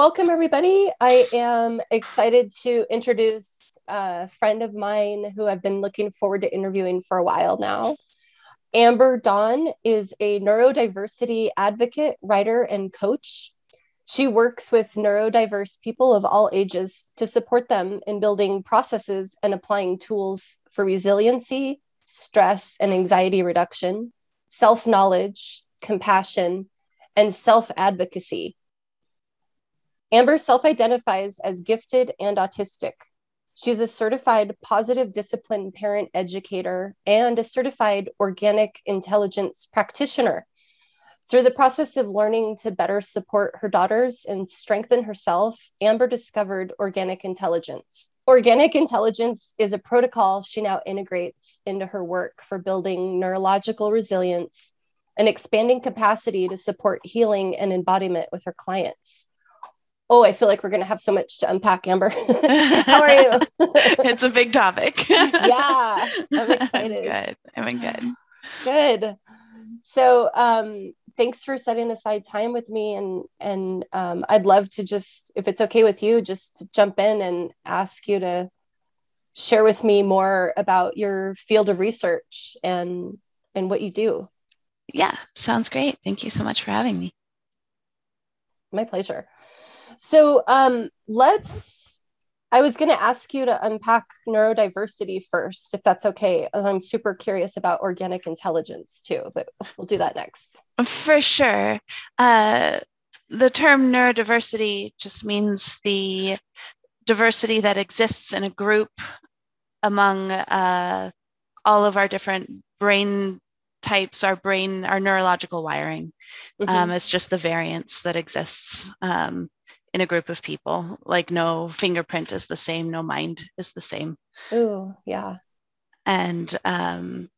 welcome everybody. I am excited to introduce a friend of mine who I've been looking forward to interviewing for a while now. Amber Dawn is a neurodiversity advocate, writer, and coach. She works with neurodiverse people of all ages to support them in building processes and applying tools for resiliency, stress and anxiety reduction, self knowledge, compassion, and self advocacy. Amber self identifies as gifted and autistic. She's a certified positive discipline parent educator and a certified organic intelligence practitioner through the process of learning to better support her daughters and strengthen herself, Amber discovered organic intelligence. Organic intelligence is a protocol she now integrates into her work for building neurological resilience and expanding capacity to support healing and embodiment with her clients. Oh, I feel like we're going to have so much to unpack, Amber. How are you? it's a big topic. yeah, I'm excited. good. I'm good. Good. So, um, thanks for setting aside time with me and and um, i'd love to just if it's okay with you just jump in and ask you to share with me more about your field of research and and what you do yeah sounds great thank you so much for having me my pleasure so um, let's I was going to ask you to unpack neurodiversity first, if that's okay. I'm super curious about organic intelligence too, but we'll do that next. For sure. Uh, the term neurodiversity just means the diversity that exists in a group among uh, all of our different brain types, our brain, our neurological wiring. Mm-hmm. Um, it's just the variance that exists. Um, in a group of people. Like no fingerprint is the same, no mind is the same. Oh, yeah. And um,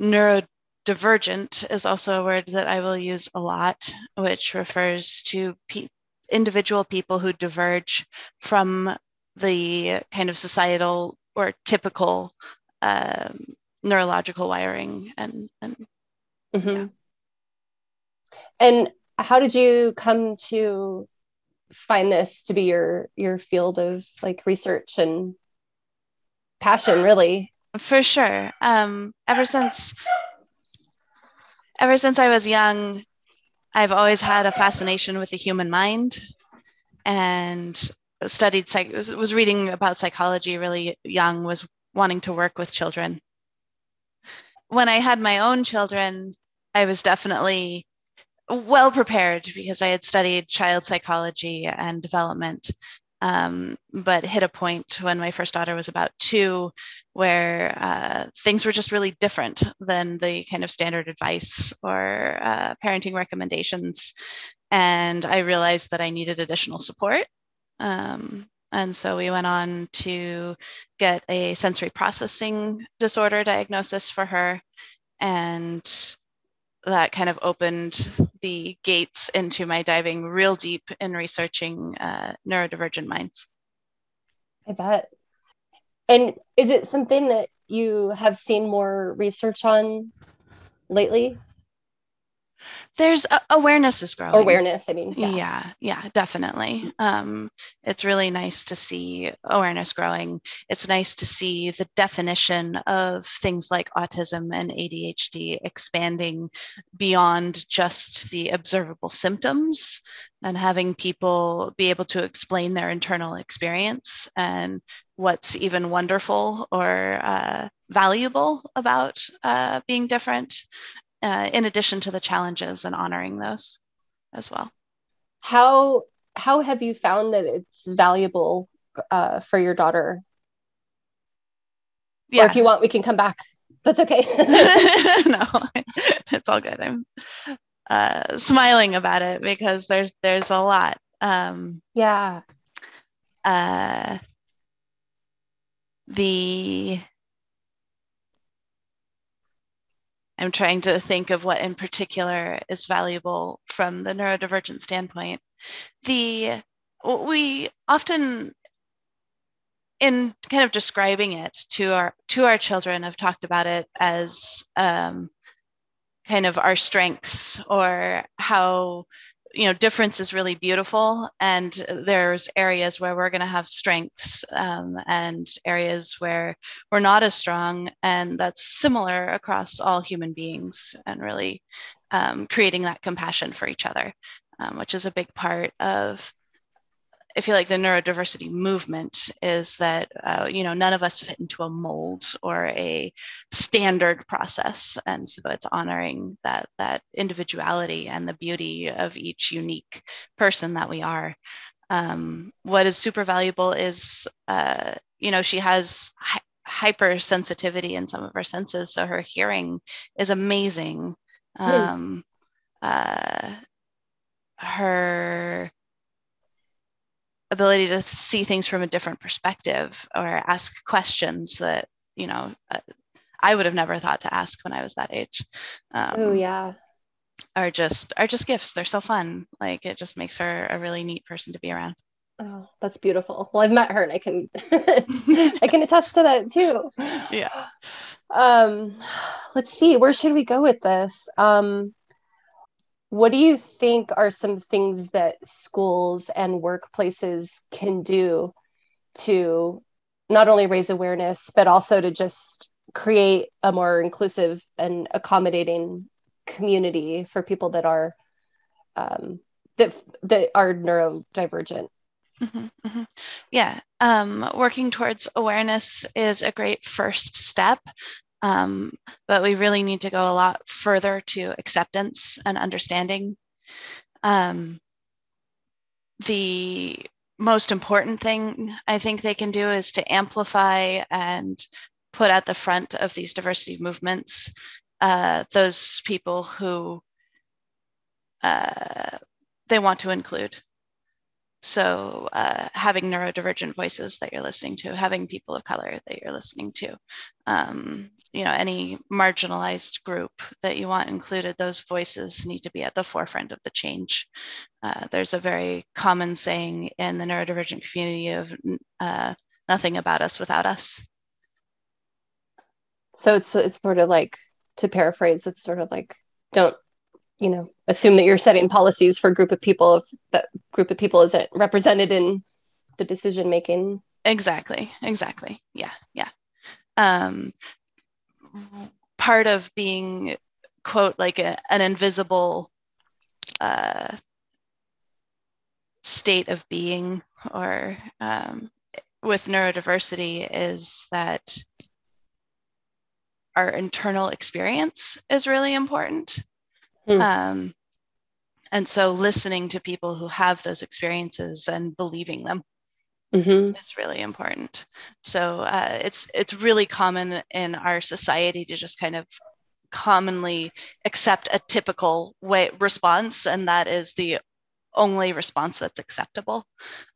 neurodivergent is also a word that I will use a lot, which refers to pe- individual people who diverge from the kind of societal or typical um, neurological wiring and and mm-hmm. yeah. and how did you come to find this to be your your field of like research and passion really. For sure. Um ever since ever since i was young i've always had a fascination with the human mind and studied psych was reading about psychology really young was wanting to work with children. When i had my own children i was definitely well prepared because I had studied child psychology and development, um, but hit a point when my first daughter was about two where uh, things were just really different than the kind of standard advice or uh, parenting recommendations. And I realized that I needed additional support. Um, and so we went on to get a sensory processing disorder diagnosis for her. And that kind of opened the gates into my diving real deep in researching uh, neurodivergent minds. I bet. And is it something that you have seen more research on lately? There's uh, awareness is growing. Awareness i mean yeah. Yeah, yeah definitely. Um, it's really nice to see awareness growing. It's nice to see the definition of things like autism and adhd expanding beyond just the observable symptoms and having people be able to explain their internal experience and what's even wonderful or uh, valuable about uh, being different uh, in addition to the challenges and honoring those as well. How how have you found that it's valuable uh, for your daughter? Yeah. Or if you want, we can come back. That's okay. no, it's all good. I'm uh, smiling about it because there's there's a lot. Um, yeah. Uh, the I'm trying to think of what in particular is valuable from the neurodivergent standpoint. The we often in kind of describing it to our to our children have talked about it as um, kind of our strengths or how you know difference is really beautiful and there's areas where we're going to have strengths um, and areas where we're not as strong and that's similar across all human beings and really um, creating that compassion for each other um, which is a big part of I feel like the neurodiversity movement is that uh, you know none of us fit into a mold or a standard process, and so it's honoring that that individuality and the beauty of each unique person that we are. Um, what is super valuable is uh, you know she has hi- hypersensitivity in some of her senses, so her hearing is amazing. Um, uh, her ability to see things from a different perspective or ask questions that you know i would have never thought to ask when i was that age. Um, oh yeah. are just are just gifts. They're so fun. Like it just makes her a really neat person to be around. Oh that's beautiful. Well i've met her and i can i can attest to that too. Yeah. Um let's see. Where should we go with this? Um what do you think are some things that schools and workplaces can do to not only raise awareness, but also to just create a more inclusive and accommodating community for people that are um, that that are neurodivergent? Mm-hmm, mm-hmm. Yeah, um, working towards awareness is a great first step. Um, but we really need to go a lot further to acceptance and understanding. Um, the most important thing I think they can do is to amplify and put at the front of these diversity movements uh, those people who uh, they want to include. So, uh, having neurodivergent voices that you're listening to, having people of color that you're listening to, um, you know, any marginalized group that you want included, those voices need to be at the forefront of the change. Uh, there's a very common saying in the neurodivergent community of uh, nothing about us without us. So it's it's sort of like to paraphrase, it's sort of like don't you know assume that you're setting policies for a group of people if that group of people isn't represented in the decision making exactly exactly. Yeah yeah. Um, part of being quote like a, an invisible uh, state of being or um, with neurodiversity is that our internal experience is really important Mm. Um, and so listening to people who have those experiences and believing them mm-hmm. is really important. So uh, it's it's really common in our society to just kind of commonly accept a typical way response, and that is the only response that's acceptable.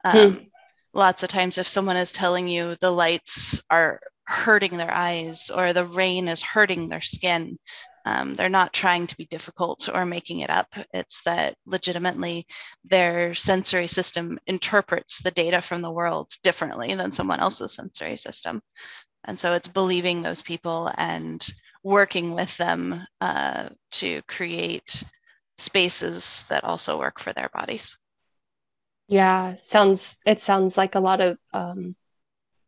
Hmm. Um, mm. Lots of times, if someone is telling you the lights are hurting their eyes or the rain is hurting their skin, um, they're not trying to be difficult or making it up. It's that legitimately their sensory system interprets the data from the world differently than someone else's sensory system. And so it's believing those people and working with them uh, to create spaces that also work for their bodies. Yeah, sounds it sounds like a lot of um,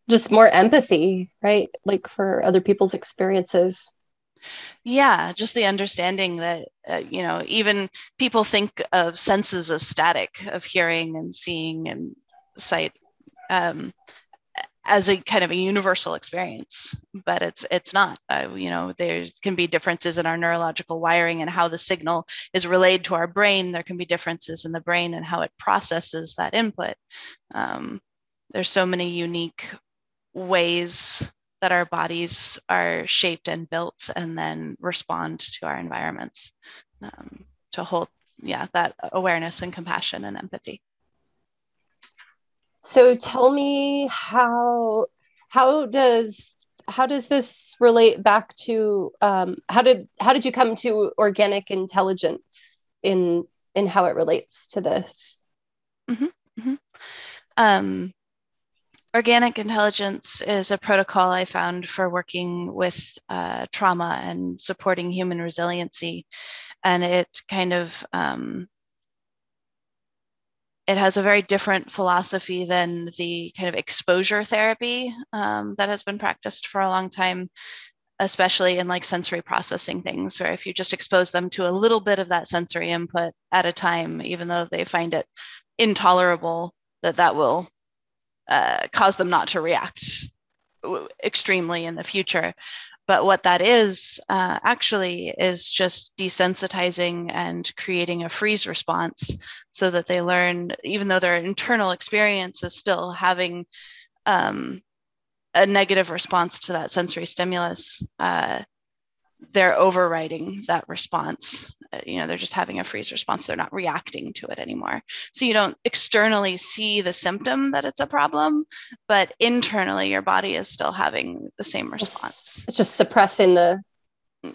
just more empathy, right? Like for other people's experiences yeah just the understanding that uh, you know even people think of senses as static of hearing and seeing and sight um, as a kind of a universal experience but it's it's not. Uh, you know there can be differences in our neurological wiring and how the signal is relayed to our brain. There can be differences in the brain and how it processes that input. Um, there's so many unique ways that our bodies are shaped and built and then respond to our environments um, to hold yeah that awareness and compassion and empathy so tell me how how does how does this relate back to um, how did how did you come to organic intelligence in in how it relates to this mm-hmm, mm-hmm. Um, Organic intelligence is a protocol I found for working with uh, trauma and supporting human resiliency. And it kind of um, it has a very different philosophy than the kind of exposure therapy um, that has been practiced for a long time especially in like sensory processing things where if you just expose them to a little bit of that sensory input at a time even though they find it intolerable that that will uh, cause them not to react extremely in the future. But what that is uh, actually is just desensitizing and creating a freeze response so that they learn even though their internal experience is still having um, a negative response to that sensory stimulus, uh, they're overriding that response. Uh, you know, they're just having a freeze response. They're not reacting to it anymore. So you don't externally see the symptom that it's a problem, but internally your body is still having the same response. It's just suppressing the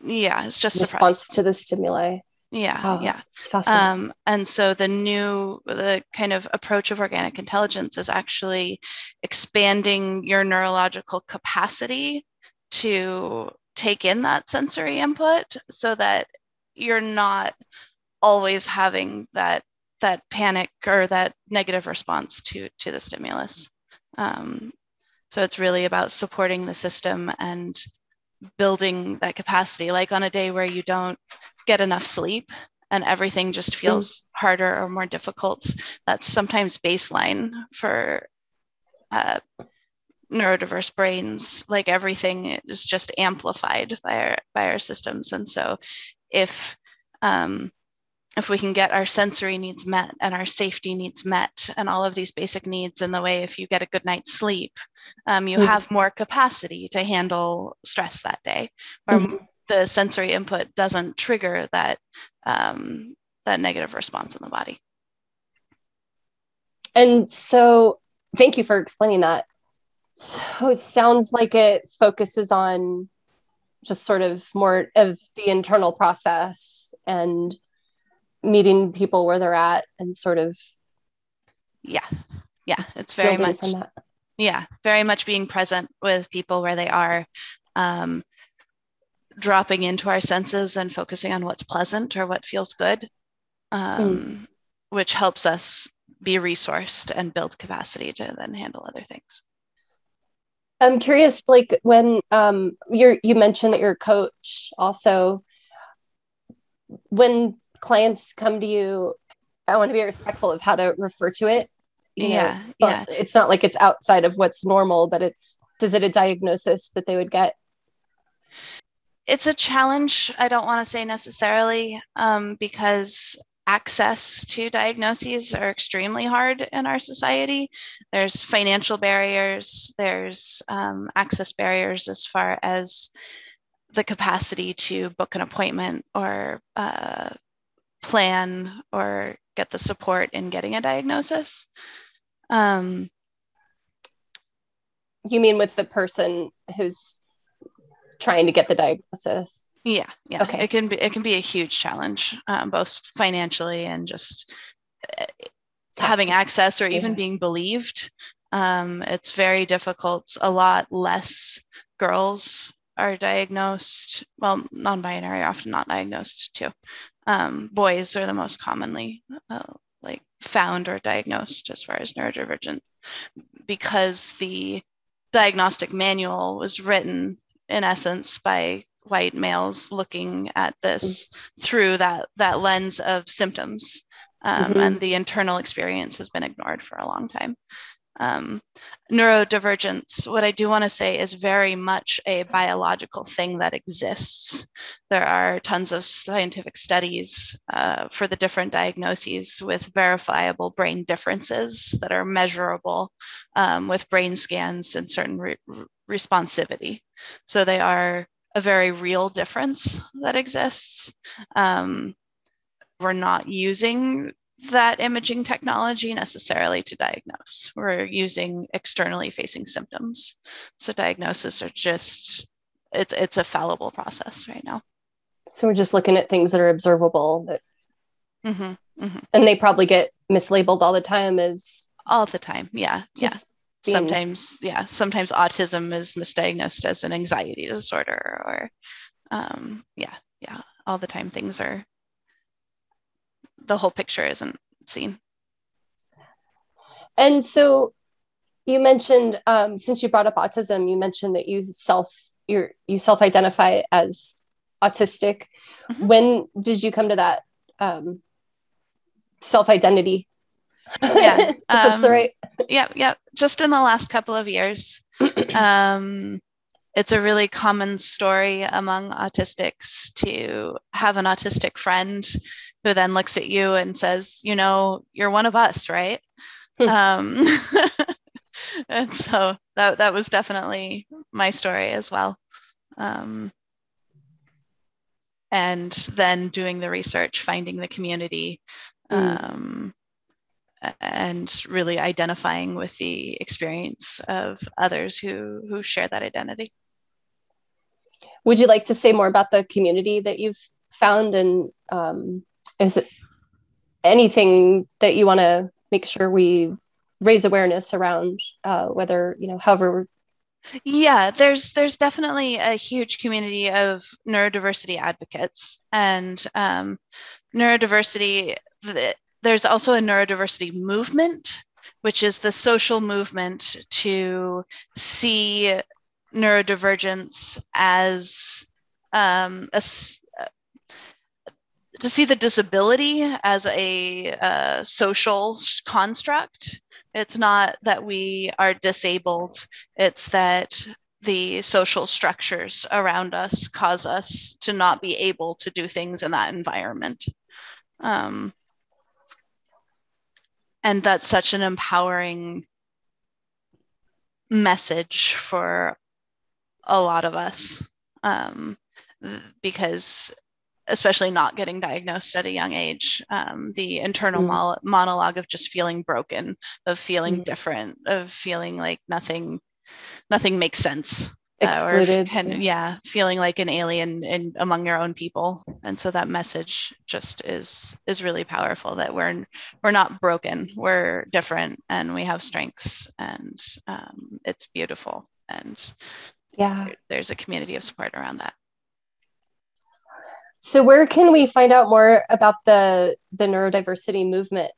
yeah, it's just response suppressed. to the stimuli. Yeah, Oh, yeah. Um, and so the new, the kind of approach of organic intelligence is actually expanding your neurological capacity to take in that sensory input so that you're not always having that that panic or that negative response to to the stimulus. Um, so it's really about supporting the system and building that capacity. Like on a day where you don't get enough sleep and everything just feels harder or more difficult, that's sometimes baseline for uh, neurodiverse brains. Like everything is just amplified by our by our systems, and so if um, if we can get our sensory needs met and our safety needs met and all of these basic needs in the way if you get a good night's sleep um, you Mhm. have more capacity to handle stress that day or Mhm. the sensory input doesn't trigger that um, that negative response in the body And so, thank you for explaining that. So, it sounds like it focuses on just sort of more of the internal process and meeting people where they're at and sort of yeah. Yeah. It's very much yeah. Very much being present with people where they are um, dropping into our senses and focusing on what's pleasant or what feels good um, which helps us be resourced and build capacity to then handle other things I'm curious, like when um, you're you mentioned that you're a coach also. When clients come to you, I want to be respectful of how to refer to it. you know, yeah but yeah it's not like it's outside of what's normal, but it's is it a diagnosis that they would get? it's a challenge i don't want to say necessarily um, because access to diagnoses are extremely hard in our society there's financial barriers there's um, access barriers as far as the capacity to book an appointment or uh, plan or get the support in getting a diagnosis um, You mean with the person who's trying to get the diagnosis? Yeah, yeah. Okay. It can be it can be a huge challenge, um, both financially and just uh, having access or even Yeah. being believed. Um, it's very difficult. A lot less girls are diagnosed. Well, non-binary are often not diagnosed too. Um, boys are the most commonly uh, like found or diagnosed as far as neurodivergent because the diagnostic manual was written in essence by white males looking at this through that that lens of symptoms um, Mhm. and the internal experience has been ignored for a long time. Um, neurodivergence what i do want to say is very much a biological thing that exists. There are tons of scientific studies uh, for the different diagnoses with verifiable brain differences that are measurable um, with brain scans and certain re- responsivity. So they are a very real difference that exists. Um, we're not using that imaging technology necessarily to diagnose. We're using externally facing symptoms. So diagnosis are just it's it's a fallible process right now. So we're just looking at things that are observable that hmm hmm and they probably get mislabeled all the time as All the time. Yeah. yeah. Being- sometimes yeah sometimes autism is misdiagnosed as an anxiety disorder or um, yeah yeah all the time things are the whole picture isn't seen And so you mentioned um, since you brought up autism, you mentioned that you self you you self identify as autistic. Mm-hmm. When did you come to that um, self identity? Yeah, that's um, the right. Yeah, yeah. Just in the last couple of years, um, it's a really common story among autistics to have an autistic friend who then looks at you and says, "You know, you're one of us, right?" Hmm. um, and so that that was definitely my story as well. Um, and then doing the research, finding the community, mm. um, and really identifying with the experience of others who who share that identity. Would you like to say more about the community that you've found, and um, is it anything that you want to make sure we raise awareness around uh, whether you know however yeah there's there's definitely a huge community of neurodiversity advocates and um, neurodiversity there's also a neurodiversity movement which is the social movement to see neurodivergence as um, a, to see the disability as a uh, social construct it's not that we are disabled, it's that the social structures around us cause us to not be able to do things in that environment. Um, and that's such an empowering message for a lot of us um, because especially not getting diagnosed at a young age um, the internal mm. monologue of just feeling broken of feeling mm. different of feeling like nothing nothing makes sense uh, or can, yeah. yeah feeling like an alien in among your own people. And so that message just is is really powerful that we're we're not broken. We're different and we have strengths and um, it's beautiful. And yeah. there's a community of support around that. So where can we find out more about the the neurodiversity movement?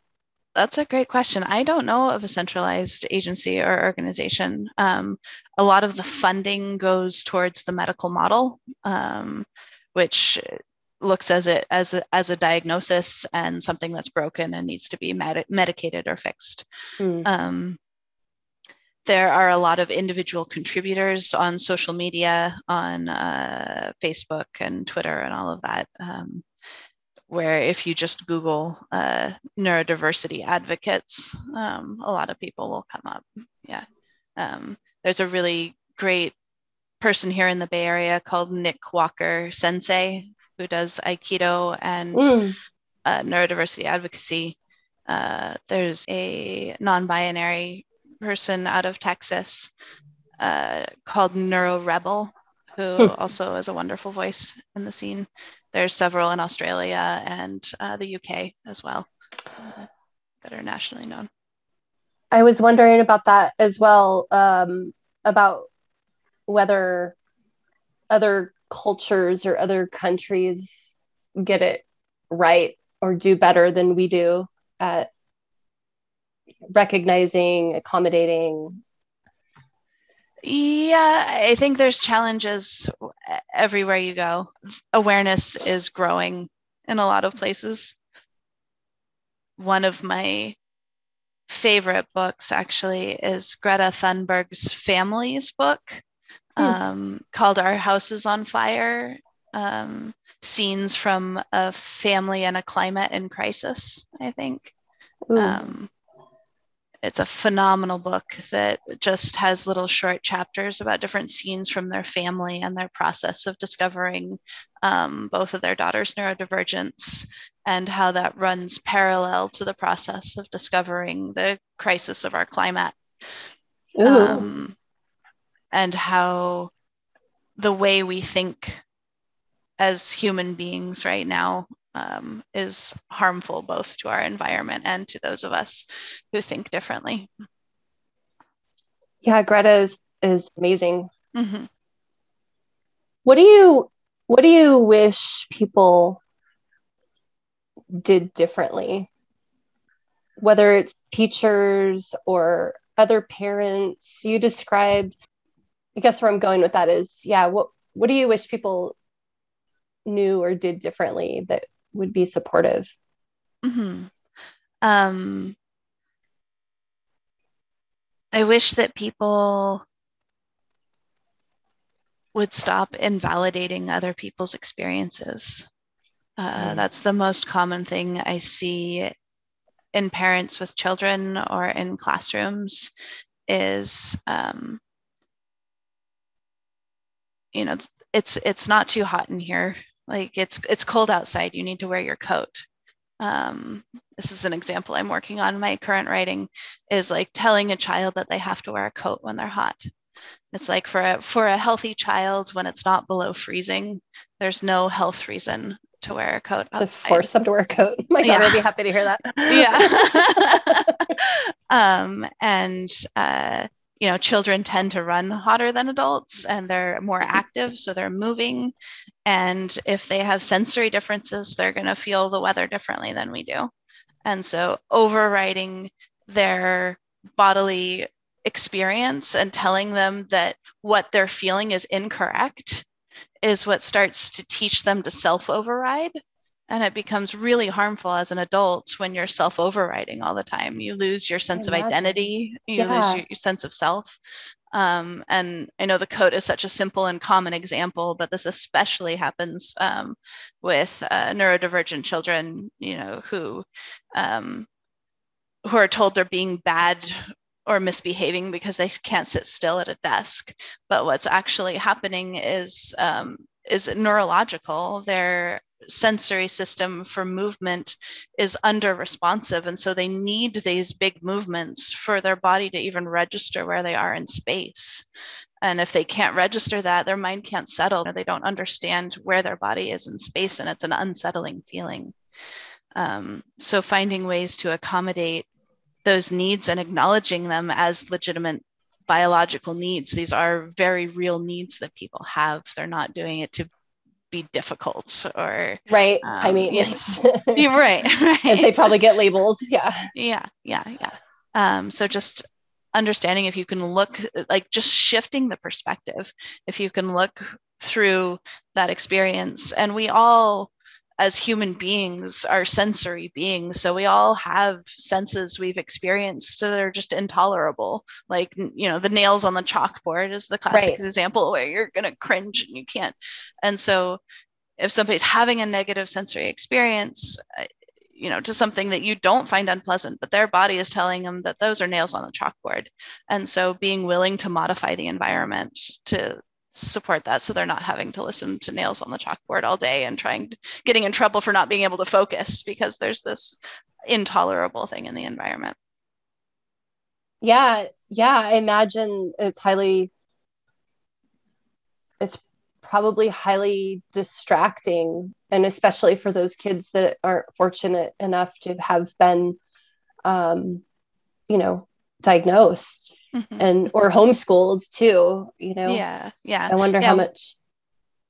That's a great question. I don't know of a centralized agency or organization. Um, a lot of the funding goes towards the medical model, um, which looks as it as a, as a diagnosis and something that's broken and needs to be med- medicated or fixed. Mm. Um, there are a lot of individual contributors on social media, on uh, Facebook and Twitter and all of that. Um, where if you just Google uh, neurodiversity advocates, um, a lot of people will come up. Yeah. Um, there's a really great person here in the Bay Area called Nick Walker Sensei, who does Aikido and mm. uh, neurodiversity advocacy. Uh, there's a non binary person out of Texas uh, called Neuro Rebel, who also is a wonderful voice in the scene. There's several in Australia and uh, the UK as well uh, that are nationally known. I was wondering about that as well, um, about whether other cultures or other countries get it right or do better than we do at recognizing, accommodating? Yeah, I think there's challenges everywhere you go. Awareness is growing in a lot of places. One of my favorite books actually is Greta Thunberg's family's book hmm. um, called Our House is on Fire um, Scenes from a Family and a Climate in Crisis, I think. Um, it's a phenomenal book that just has little short chapters about different scenes from their family and their process of discovering um, both of their daughters' neurodivergence and how that runs parallel to the process of discovering the crisis of our climate. Um, and how the way we think as human beings right now um, is harmful both to our environment and to those of us who think differently. Yeah, Greta is, is amazing. Mm-hmm. What do you what do you wish people did differently whether it's teachers or other parents, you described, I guess where I'm going with that is, yeah, what, what do you wish people knew or did differently that would be supportive? Mm-hmm. Um, I wish that people would stop invalidating other people's experiences. Uh. That's the most common thing I see in parents with children or in classrooms is um, you know it's it's not too hot in here like it's it's cold outside. You need to wear your coat. Um, this is an example i'm working on. My current writing is like telling a child that they have to wear a coat when they're hot. It's like for a for a healthy child when it's not below freezing there's no health reason to wear a coat outside. to force them to wear a coat. My daughter yeah. would be happy to hear that. Yeah. Um, and uh, you know children tend to run hotter than adults and they're more active so they're moving and if they have sensory differences they're going to feel the weather differently than we do and so overriding their bodily experience and telling them that what they're feeling is incorrect is what starts to teach them to self override. And it becomes really harmful as an adult when you're self overriding all the time. You lose your sense of identity, you yeah. lose your, your, sense of self. Um, and I know the coat is such a simple and common example, but this especially happens um, with uh, neurodivergent children, you know, who um, who are told they're being bad or misbehaving because they can't sit still at a desk. But what's actually happening is um, is neurological. Their sensory system for movement is under responsive, and so they need these big movements for their body to even register where they are in space. And if they can't register that, their mind can't settle. They don't understand where their body is in space, and it's an unsettling feeling. Um, so finding ways to accommodate those needs and acknowledging them as legitimate biological needs. These are very real needs that people have. They're not doing it to be difficult or right. Um, I mean, yes, right, right. As they probably get labeled. Yeah. Yeah. Yeah. Yeah. Um, so just understanding if you can look like just shifting the perspective, if you can look through that experience, and we all as human beings are sensory beings. So we all have senses we've experienced that are just intolerable. Like you know the nails on the chalkboard is the classic right. example where you're going to cringe and you can't. And so if somebody's having a negative sensory experience you know to something that you don't find unpleasant but their body is telling them that those are nails on the chalkboard. And so being willing to modify the environment to support that so they're not having to listen to nails on the chalkboard all day and trying getting in trouble for not being able to focus because there's this intolerable thing in the environment. Yeah yeah i imagine it's highly it's probably highly distracting and especially for those kids that aren't fortunate enough to have been um, you know diagnosed mm-hmm. and or homeschooled too you know yeah yeah i wonder yeah. how much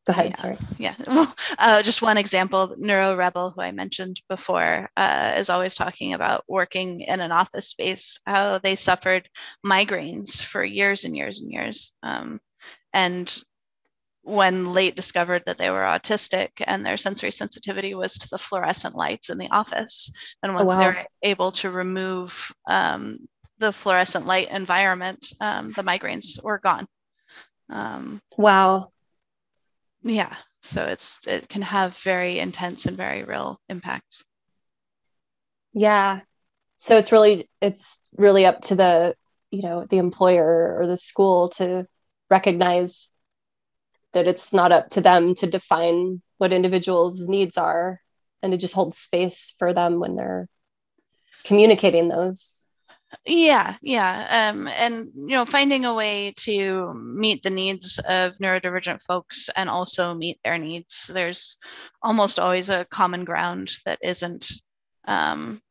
go ahead yeah. sorry yeah well uh, just one example neuro rebel who i mentioned before uh, is always talking about working in an office space how they suffered migraines for years and years and years um, and when late discovered that they were autistic and their sensory sensitivity was to the fluorescent lights in the office and once oh, wow. they were able to remove um, the fluorescent light environment, um, the migraines were gone. Um, wow. Yeah. So it's it can have very intense and very real impacts. Yeah. So it's really it's really up to the you know the employer or the school to recognize that it's not up to them to define what individuals' needs are and to just hold space for them when they're communicating those yeah yeah um, and you know finding a way to meet the needs of neurodivergent folks and also meet their needs there's almost always a common ground that isn't um,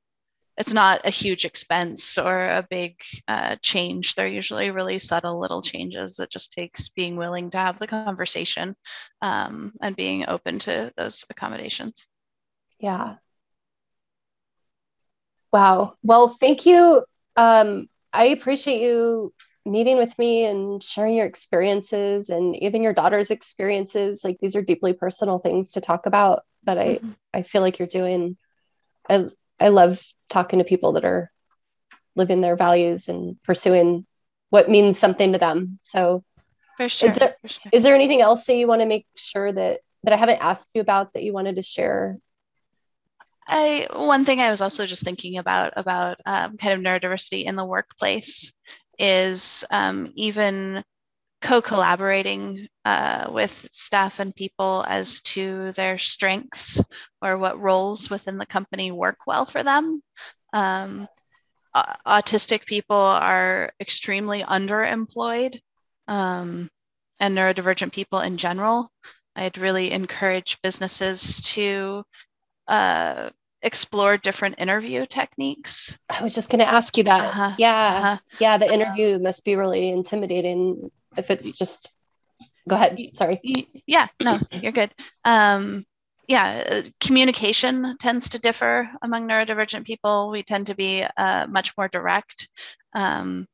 it's not a huge expense or a big uh, change they're usually really subtle little changes it just takes being willing to have the conversation um, and being open to those accommodations yeah Wow. Well, thank you. Um, I appreciate you meeting with me and sharing your experiences and even your daughter's experiences. Like these are deeply personal things to talk about, but I mm-hmm. I feel like you're doing. I I love talking to people that are living their values and pursuing what means something to them. So, for sure. Is there, sure. is there anything else that you want to make sure that that I haven't asked you about that you wanted to share I one thing I was also just thinking about about um, kind of neurodiversity in the workplace is um, even co-collaborating uh, with staff and people as to their strengths or what roles within the company work well for them. Um, autistic people are extremely underemployed, um, and neurodivergent people in general. I'd really encourage businesses to uh, explore different interview techniques. I was just going to ask you that. Uh-huh. Yeah. Uh-huh. Yeah. The interview um, must be really intimidating if it's just, go ahead. Sorry. Yeah. No, you're good. Um, yeah, communication tends to differ among neurodivergent people. We tend to be uh, much more direct. Um,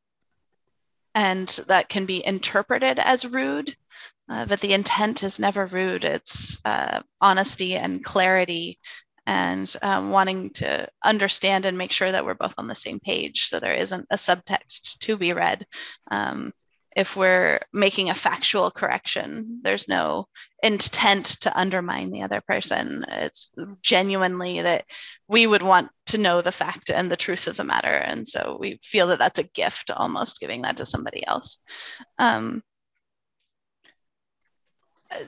and that can be interpreted as rude, uh, but the intent is never rude. It's uh, honesty and clarity and um, wanting to understand and make sure that we're both on the same page so there isn't a subtext to be read. Um, if we're making a factual correction, there's no intent to undermine the other person. It's genuinely that we would want to know the fact and the truth of the matter. And so we feel that that's a gift almost giving that to somebody else. Um,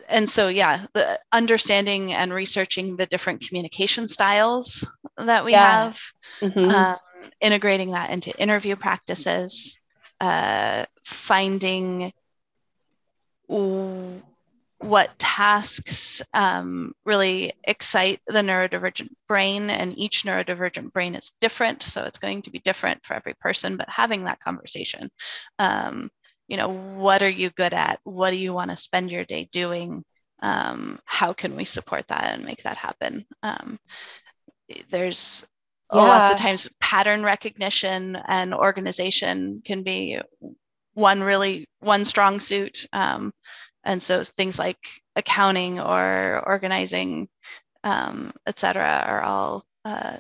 and so yeah the understanding and researching the different communication styles that we yeah. have mm-hmm. um, integrating that into interview practices uh, finding what tasks um, really excite the neurodivergent brain and each neurodivergent brain is different so it's going to be different for every person but having that conversation um, you know what are you good at? What do you want to spend your day doing? Um, how can we support that and make that happen? Um, there's yeah. lots of times pattern recognition and organization can be one really one strong suit. Um, and so things like accounting or organizing um, et cetera are all uh,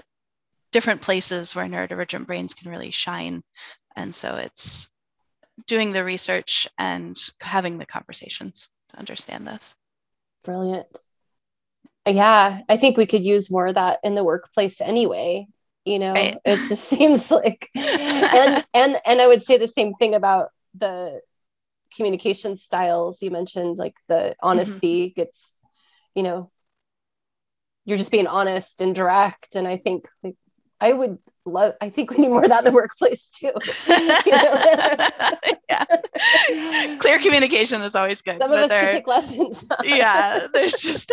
different places where neurodivergent brains can really shine. And so it's doing the research and having the conversations to understand this. Brilliant. Yeah, I think we could use more of that in the workplace anyway. You know, right. it just seems like and and and I would say the same thing about the communication styles you mentioned like the honesty mm-hmm. gets you know you're just being honest and direct and i think like I would love I think we need more of that in the workplace too. yeah. Clear communication is always good. Some of us can take lessons. yeah. There's just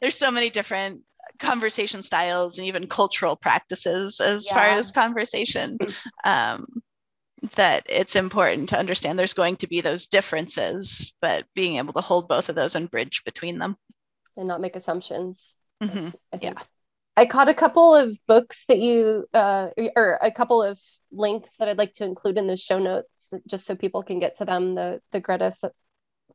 there's so many different conversation styles and even cultural practices as yeah. far as conversation. Um, that it's important to understand there's going to be those differences, but being able to hold both of those and bridge between them. And not make assumptions. Mm-hmm. Yeah. I caught a couple of books that you, uh, or a couple of links that I'd like to include in the show notes, just so people can get to them. The the Greta th-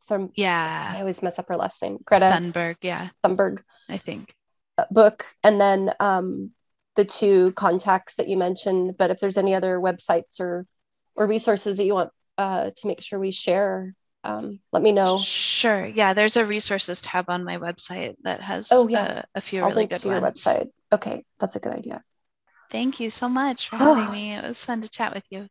from yeah, I always mess up her last name. Greta Thunberg, yeah, Thunberg, I think uh, book, and then um, the two contacts that you mentioned. But if there's any other websites or or resources that you want uh, to make sure we share, um, let me know. Sure. Yeah, there's a resources tab on my website that has oh, yeah. a, a few I'll really link good to ones. your website. Okay, that's a good idea. Thank you so much for having me. It was fun to chat with you.